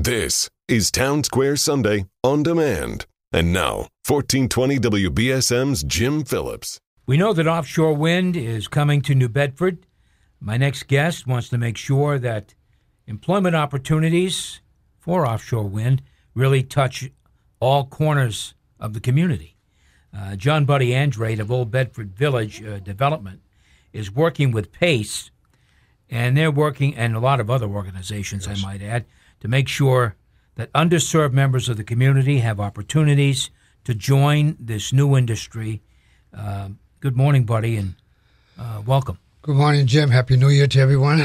This is Town Square Sunday on demand. And now, 1420 WBSM's Jim Phillips. We know that offshore wind is coming to New Bedford. My next guest wants to make sure that employment opportunities for offshore wind really touch all corners of the community. Uh, John Buddy Andrade of Old Bedford Village uh, Development is working with PACE, and they're working, and a lot of other organizations, yes. I might add, to make sure that underserved members of the community have opportunities to join this new industry. Uh, good morning, Buddy, and uh, welcome. Good morning, Jim. Happy New Year to everyone.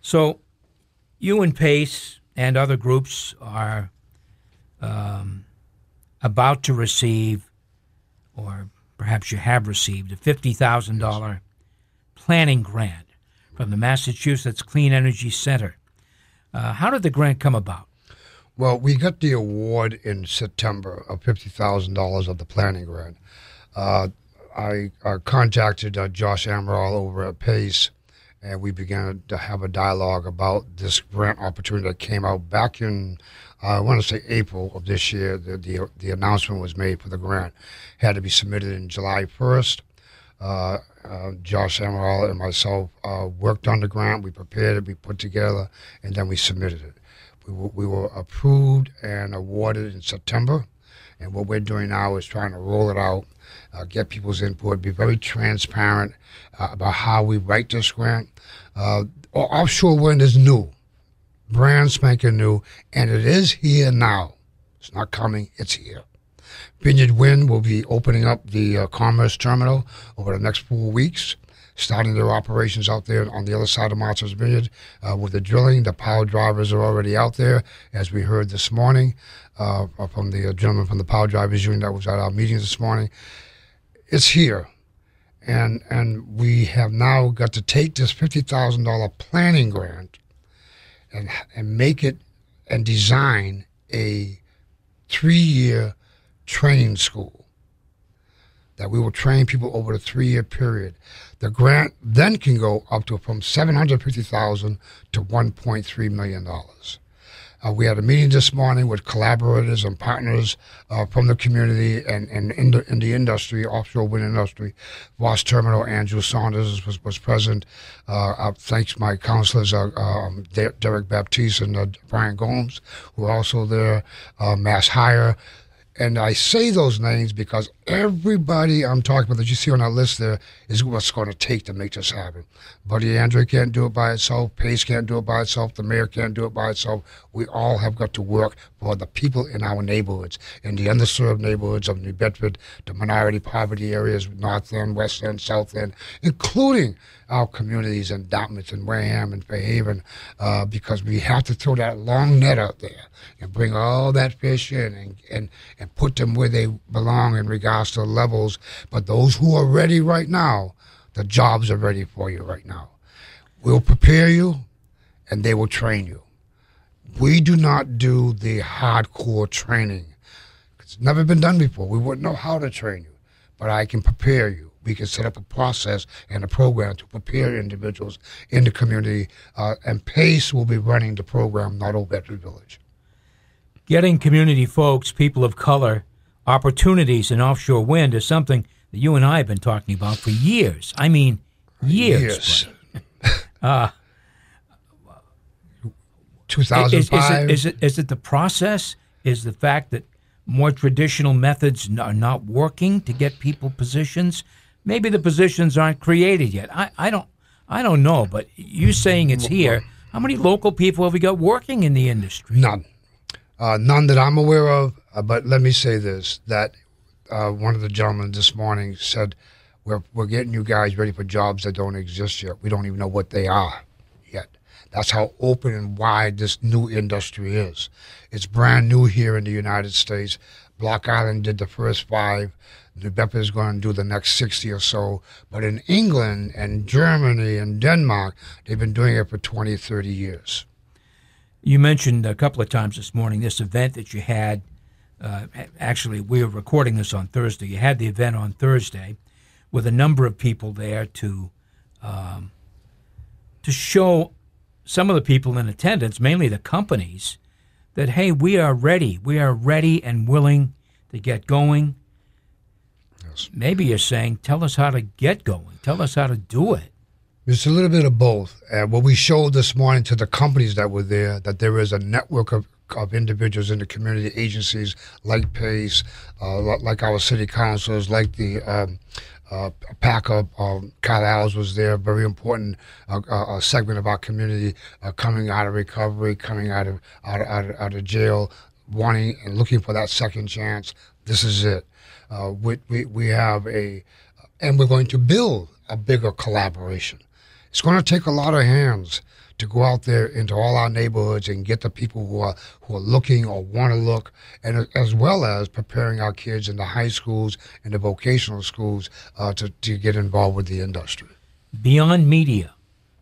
So, you and PACE and other groups are um, about to receive, or perhaps you have received, a $50,000 planning grant from the Massachusetts Clean Energy Center. Uh, how did the grant come about? Well, we got the award in September of $50,000 of the planning grant. Uh, I, contacted uh, Josh Amaral over at PACE, and we began to have a dialogue about this grant opportunity that came out back in, uh, I want to say April of this year. The, the, the, announcement was made for the grant. It had to be submitted in July 1st. Uh, uh, Josh Amaral and myself uh, worked on the grant. We prepared it, we put together, and then we submitted it. We were, we were approved and awarded in September. And what we're doing now is trying to roll it out, uh, get people's input, be very transparent uh, about how we write this grant. Uh, offshore wind is new, brand spanking new, and it is here now. It's not coming, it's here. Vineyard Wind will be opening up the uh, Commerce Terminal over the next four weeks starting their operations out there on the other side of Martha's Vineyard uh, with the drilling. The power drivers are already out there, as we heard this morning uh, from the uh, gentleman from the power drivers union that was at our meeting this morning. It's here. And, and we have now got to take this $50,000 planning grant and, and make it and design a three year training school that we will train people over a three year period. The grant then can go up to from seven hundred fifty thousand to one point three million dollars. Uh, we had a meeting this morning with collaborators and partners uh, from the community and, and in, the, in the industry, offshore wind industry. Foss Terminal, Andrew Saunders was, was present. Uh, uh thanks my counselors, uh, um, Derek Baptiste and uh, Brian Gomes, who are also there, MassHire. And I say those names because everybody I'm talking about that you see on that list there is what's going to take to make this happen. Buddy Andre can't do it by itself. Pace can't do it by itself. The mayor can't do it by itself. We all have got to work for the people in our neighborhoods, in the underserved neighborhoods of New Bedford, the minority poverty areas, North End, West End, South End, including our communities in Dartmouth and Wareham and Fairhaven, uh, because we have to throw that long net out there and bring all that fish in and, and, and put them where they belong in regards to levels. But those who are ready right now, the jobs are ready for you right now. We'll prepare you and they will train you. We do not do the hardcore training. It's never been done before. We wouldn't know how to train you, but I can prepare you we can set up a process and a program to prepare individuals in the community. Uh, and PACE will be running the program, not Old Bedford Village. Getting community folks, people of color, opportunities in offshore wind is something that you and I have been talking about for years. I mean, years. years. uh, 2005. Is, is, it, is, it, is it the process? Is the fact that more traditional methods are not working to get people positions? maybe the positions aren't created yet. I, I don't I don't know, but you saying it's here. How many local people have we got working in the industry? None, uh, none that I'm aware of. Uh, but let me say this: that uh, one of the gentlemen this morning said, "We're we're getting you guys ready for jobs that don't exist yet. We don't even know what they are yet." That's how open and wide this new industry is. It's brand new here in the United States. Block Island did the first five. New Bedford is going to do the next 60 or so. But in England and Germany and Denmark, they've been doing it for 20, 30 years. You mentioned a couple of times this morning this event that you had. Uh, actually, we were recording this on Thursday. You had the event on Thursday with a number of people there to um, to show some of the people in attendance, mainly the companies, that, hey, we are ready. We are ready and willing to get going. Yes. Maybe you're saying, tell us how to get going, tell us how to do it. It's a little bit of both. And what we showed this morning to the companies that were there, that there is a network of, of individuals in the community agencies like PACE, uh, like our city councils, like the um, uh, PAACA, um, Kyle Alves was there, very important uh, uh, segment of our community uh, coming out of recovery, coming out of, out, of, out, of, out of jail, wanting and looking for that second chance. This is it. Uh, we, we, we have a, and we're going to build a bigger collaboration. It's going to take a lot of hands to go out there into all our neighborhoods and get the people who are who are looking or want to look, and as well as preparing our kids in the high schools and the vocational schools uh, to to get involved with the industry. Beyond media,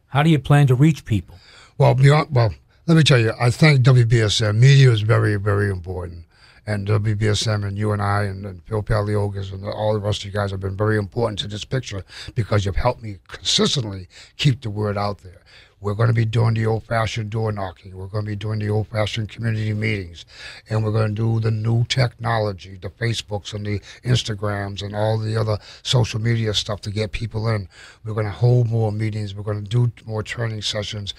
how do you plan to reach people? Well, beyond well, let me tell you, I think WBSM media is very very important. And uh, WBSM and you and I and, and Phil Paleologos and all the rest of you guys have been very important to this picture because you've helped me consistently keep the word out there. We're going to be doing the old fashioned door knocking. We're going to be doing the old fashioned community meetings. And we're going to do the new technology, the Facebooks and the Instagrams and all the other social media stuff to get people in. We're going to hold more meetings. We're going to do more training sessions.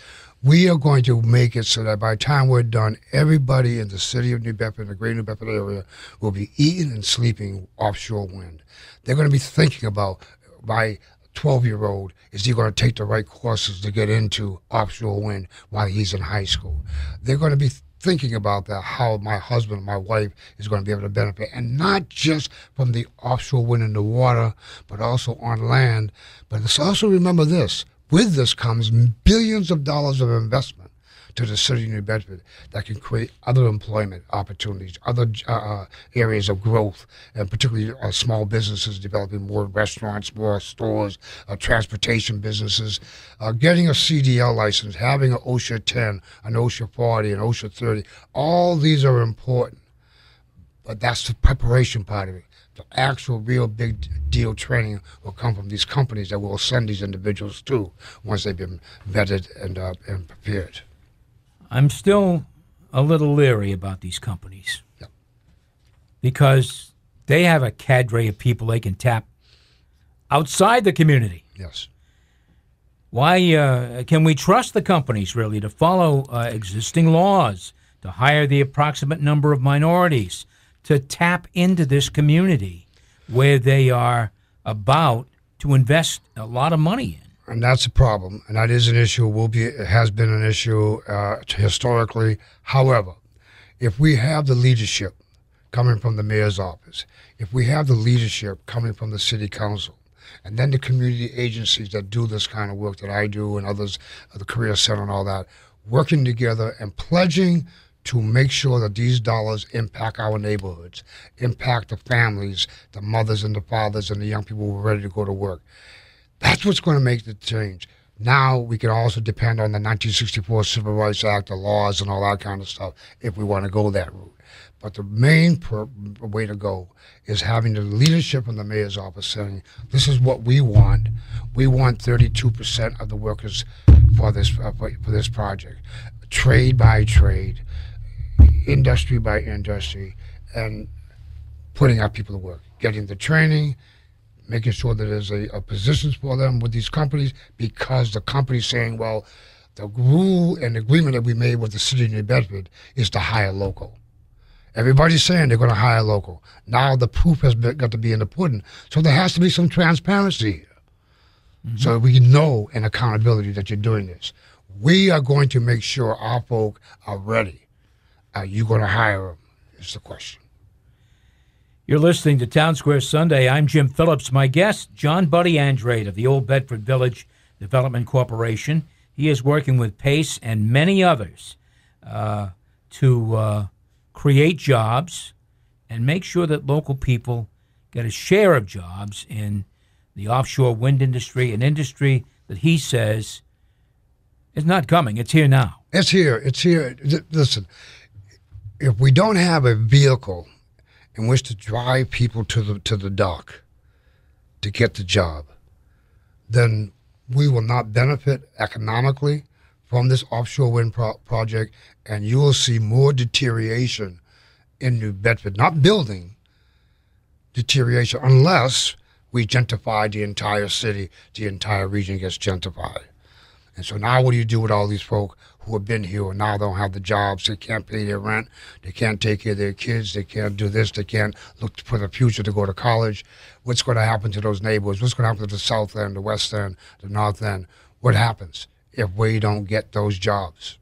We are going to make it so that by the time we're done, everybody in the city of New Bedford, the great New Bedford area, will be eating and sleeping offshore wind. They're going to be thinking about my 12 year old is he going to take the right courses to get into offshore wind while he's in high school they're going to be thinking about that how my husband my wife is going to be able to benefit and not just from the offshore wind in the water but also on land but let's also remember this with this comes billions of dollars of investment to the city of New Bedford that can create other employment opportunities, other uh, areas of growth, and particularly uh, small businesses developing more restaurants, more stores, uh, transportation businesses, uh, getting a CDL license, having an OSHA 10, an OSHA 40, an OSHA 30. All these are important, but that's the preparation part of it. The actual, real big deal training will come from these companies that will send these individuals to once they've been vetted and, uh, and prepared. I'm still a little leery about these companies Yep. because they have a cadre of people they can tap outside the community. Yes. Why uh, can we trust the companies really to follow uh, existing laws, to hire the approximate number of minorities, to tap into this community where they are about to invest a lot of money in? and that's a problem, and that is an issue. Will be has been an issue uh, historically. However, if we have the leadership coming from the mayor's office, if we have the leadership coming from the city council, and then the community agencies that do this kind of work that I do and others, uh, the Career Center and all that, working together and pledging to make sure that these dollars impact our neighborhoods, impact the families, the mothers and the fathers and the young people who are ready to go to work. That's what's going to make the change. Now we can also depend on the 1964 Civil Rights Act, the laws, and all that kind of stuff if we want to go that route. But the main per- way to go is having the leadership in the mayor's office saying, "This is what we want. We want 32% of the workers for this uh, for, for this project, trade by trade, industry by industry, and putting our people to work, getting the training, making sure that there's a, a positions for them with these companies because the company's saying, well, the rule and agreement that we made with the city of New Bedford is to hire local. Everybody's saying they're going to hire local. Now the proof has been, got to be in the pudding. So there has to be some transparency here. Mm-hmm. So we know and accountability that you're doing this. We are going to make sure our folk are ready. Are you going to hire them? Is the question. You're listening to Town Square Sunday. I'm Jim Phillips. My guest, John Buddy Andrade of the Old Bedford Village Development Corporation. He is working with PACE and many others uh, to uh, create jobs and make sure that local people get a share of jobs in the offshore wind industry, an industry that he says is not coming. It's here now. It's here. It's here. Listen, if we don't have a vehicle in which to drive people to the to the dock to get the job, then we will not benefit economically from this offshore wind pro- project, and you will see more deterioration in New Bedford. Not building deterioration, unless we gentrify the entire city, the entire region gets gentrified. And so now, what do you do with all these folk who have been here and now don't have the jobs? They can't pay their rent. They can't take care of their kids. They can't do this. They can't look for the future to go to college. What's going to happen to those neighbors? What's going to happen to the south end, the west end, the north end? What happens if we don't get those jobs?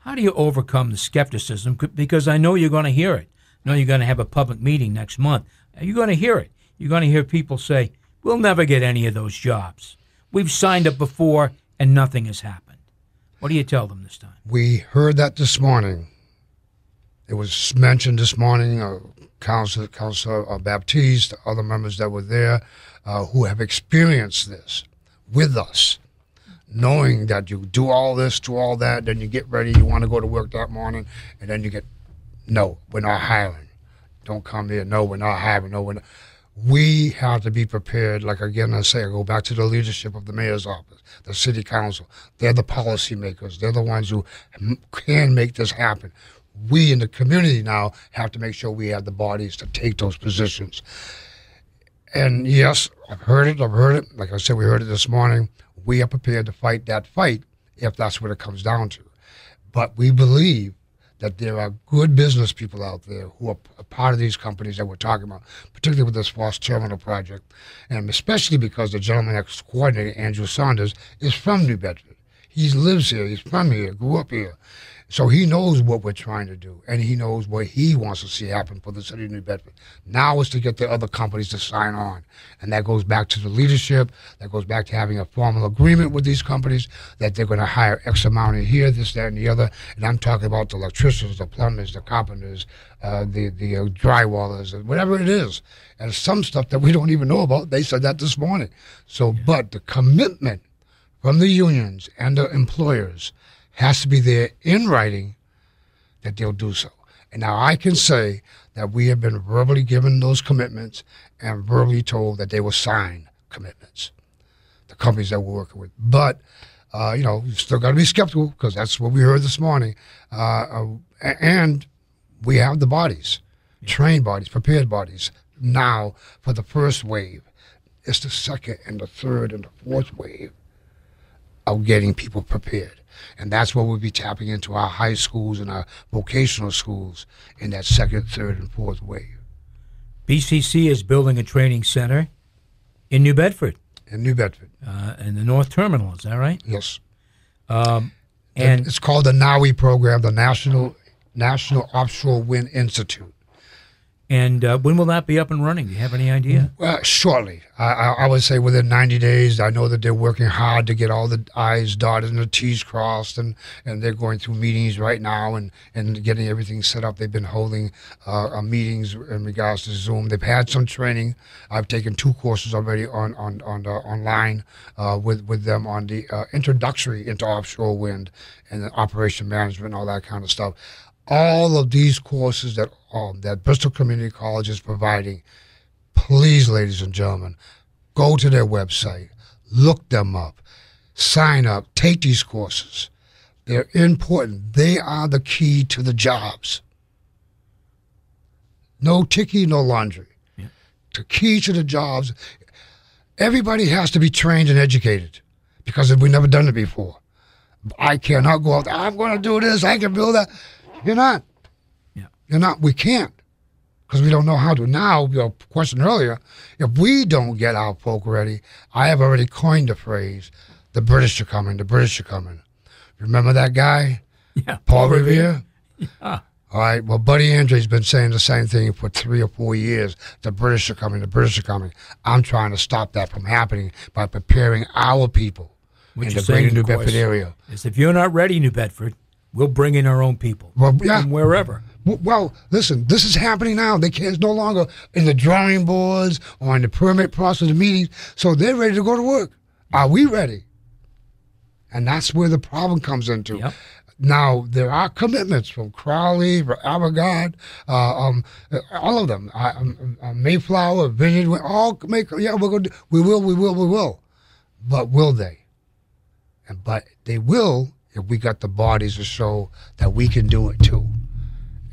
How do you overcome the skepticism? Because I know you're going to hear it. I know you're going to have a public meeting next month. You're going to hear it. You're going to hear people say, We'll never get any of those jobs. We've signed up before and nothing has happened. What do you tell them this time? We heard that this morning. It was mentioned this morning. Uh, Council, Councilor uh, Baptiste, other members that were there, uh, who have experienced this with us, knowing that you do all this, do all that, then you get ready, you want to go to work that morning, and then you get, no, we're not hiring. Don't come here. No, we're not hiring. No, we're not we have to be prepared. Like again, I say, I go back to the leadership of the mayor's office, the city council. They're the policymakers. They're the ones who can make this happen. We in the community now have to make sure we have the bodies to take those positions. And yes, I've heard it. I've heard it. Like I said, we heard it this morning. We are prepared to fight that fight if that's what it comes down to. But we believe that there are good business people out there who are part of these companies that we're talking about, particularly with this Foss terminal project, and especially because the gentleman that's coordinating, Andrew Saunders, is from New Bedford. He lives here. He's from here. Grew up here. So he knows what we're trying to do, and he knows what he wants to see happen for the city of New Bedford. Now is to get the other companies to sign on, and that goes back to the leadership. That goes back to having a formal agreement with these companies that they're going to hire X amount in here, this, that, and the other. And I'm talking about the electricians, the plumbers, the carpenters, uh, the the uh, drywallers, whatever it is. And some stuff that we don't even know about. They said that this morning. So, but the commitment from the unions and the employers has to be there in writing that they'll do so. And now I can say that we have been verbally given those commitments and verbally told that they will sign commitments, the companies that we're working with. But, uh, you know, you still got to be skeptical because that's what we heard this morning. Uh, uh, and we have the bodies, trained bodies, prepared bodies now for the first wave. It's the second and the third and the fourth wave of getting people prepared. And that's what we'll be tapping into our high schools and our vocational schools in that second, third, and fourth wave. BCC is building a training center in New Bedford. In New Bedford. Uh, in the North Terminal, is that right? Yes. Um, and it's called the NOWI program, the National National Offshore Wind Institute. And uh, when will that be up and running? Do you have any idea? Well, shortly. I, I, I, would say within 90 days. I know that they're working hard to get all the I's dotted and the T's crossed, and, and they're going through meetings right now and, and getting everything set up. They've been holding uh, meetings in regards to Zoom. They've had some training. I've taken two courses already on, on, on the, online uh, with, with them on the uh, introductory into offshore wind and the operation management and all that kind of stuff all of these courses that um, that Bristol Community College is providing, please, ladies and gentlemen, go to their website, look them up, sign up, take these courses. They're important. They are the key to the jobs. No ticky, no laundry. Yeah. The key to the jobs. Everybody has to be trained and educated because we've never done it before. I cannot go out. I'm going to do this. I can build that. You're not. You're not. We can't because we don't know how to. Now, your question earlier, if we don't get our folk ready, I have already coined the phrase, the British are coming, the British are coming. Remember that guy? Yeah. Paul, Paul Revere? Yeah. All right. Well, Buddy Andre's been saying the same thing for three or four years. The British are coming. The British are coming. I'm trying to stop that from happening by preparing our people what in the greater New Bedford area. Is if you're not ready, New Bedford, We'll bring in our own people. Well, yeah. From wherever. Well, listen, this is happening now. They can't, it's no longer in the drawing boards or in the permit process of meetings. So they're ready to go to work. Are we ready? And that's where the problem comes into. Yep. Now there are commitments from Crowley, from Avangrid, uh, um, all of them. Uh, um, uh, Mayflower, Vineyard, all make. Yeah, we're going. We will. We will. We will. But will they? and but they will if we got the bodies to show that we can do it too.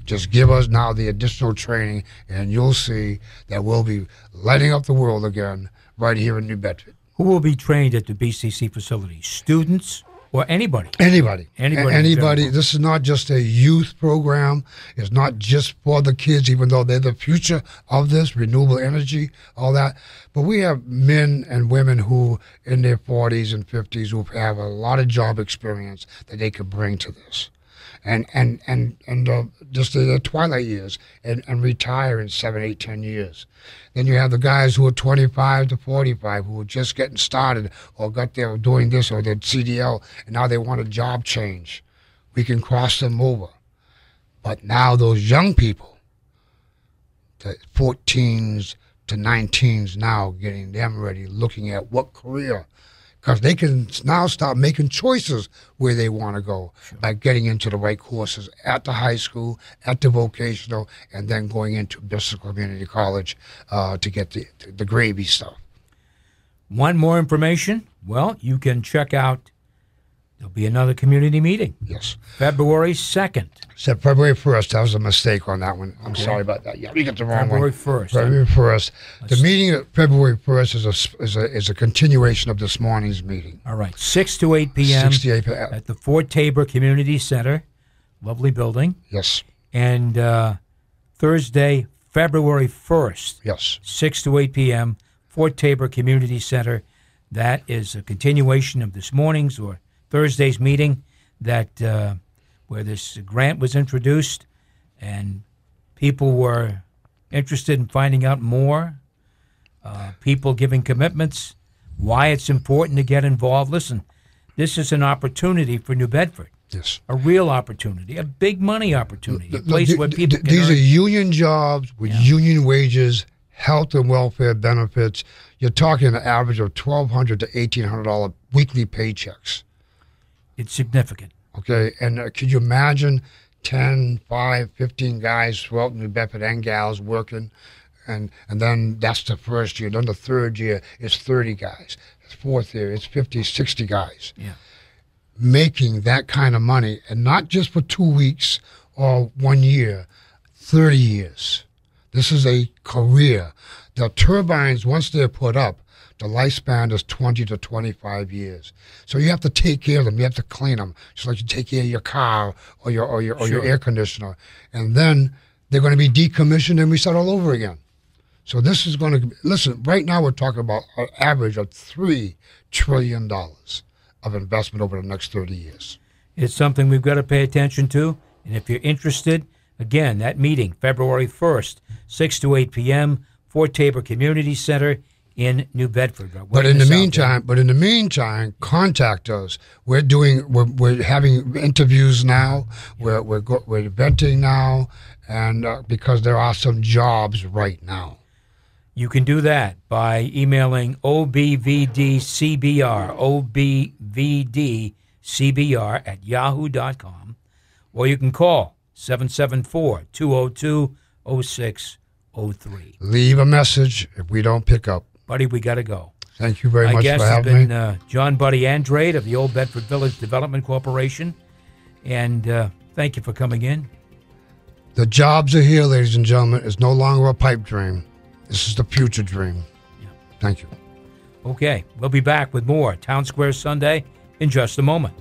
Just give us now the additional training, and you'll see that we'll be lighting up the world again right here in New Bedford. Who will be trained at the BCC facility? Students or anybody? Anybody. Anybody Anybody. This is not just a youth program. It's not just for the kids, even though they're the future of this, renewable energy, all that. But we have men and women who, in their 40s and 50s, who have a lot of job experience that they could bring to this. And and and and uh, just the twilight years and, and retire in seven, eight, ten years. Then you have the guys who are 25 to 45 who are just getting started or got there doing this or their CDL and now they want a job change. We can cross them over. But now those young people, the 14s to 19s now, getting them ready, looking at what career, because they can now start making choices where they want to go by getting into the right courses at the high school, at the vocational, and then going into Bristol Community College uh, to get the, the gravy stuff. Want more information? Well, you can check out. There'll be another community meeting, Yes. February second, Said February 1st. That was a mistake on that one. I'm sorry about that. Yeah, we got the wrong February one. first. February 1st. The meeting at February 1st is a, is, a, is a continuation of this morning's meeting. All right, six to eight p.m. 68 p.m. at the Fort Taber Community Center, lovely building, Yes, and uh, Thursday, February first, yes. six to eight p.m. Fort Taber Community Center. That is a continuation of this morning's or Thursday's meeting that uh, where this grant was introduced, and people were interested in finding out more. Uh, people giving commitments, why it's important to get involved. Listen, this is an opportunity for New Bedford, Yes. a real opportunity, a big money opportunity, a place where people These earn- are union jobs with Yeah. union wages, health and welfare benefits. You're talking an average of 1,200 to $1,800 weekly paychecks. It's significant. Okay, and uh, could you imagine 10, 5, 15 guys throughout New Bedford and gals working? And, and then that's the first year. Then the third year, is 30 guys. The fourth year, it's 50, 60 guys. Yeah. Making that kind of money, and not just for two weeks or one year, 30 years. This is a career. The turbines, once they're put up, the lifespan is 20 to 25 years. So you have to take care of them. You have to clean them, just like you take care of your car or your or your or your air conditioner. And then they're going to be decommissioned and we start all over again. So this is going to listen. Right now, we're talking about an average of three trillion dollars of investment over the next 30 years. It's something we've got to pay attention to. And if you're interested, again, that meeting, February 1st, 6 to 8 p.m., Fort Taber Community Center in New Bedford. But miss in the meantime, but in the meantime, contact us. We're doing, we're, we're having interviews now. We're we're go, we're venting now, and uh, because there are some jobs right now. You can do that by emailing obvdcbr, obvdcbr at yahoo.com, or you can call 774 202 0603. Leave a message if we don't pick up. Buddy, we got to go. Thank you very My much guest for has having been me. uh, John Buddy Andrade of the Old Bedford Village Development Corporation. And uh, thank you for coming in. the jobs are here, ladies and gentlemen. It's no longer a pipe dream. This is the future dream. Yeah. Thank you. Okay, we'll be back with more Town Square Sunday in just a moment.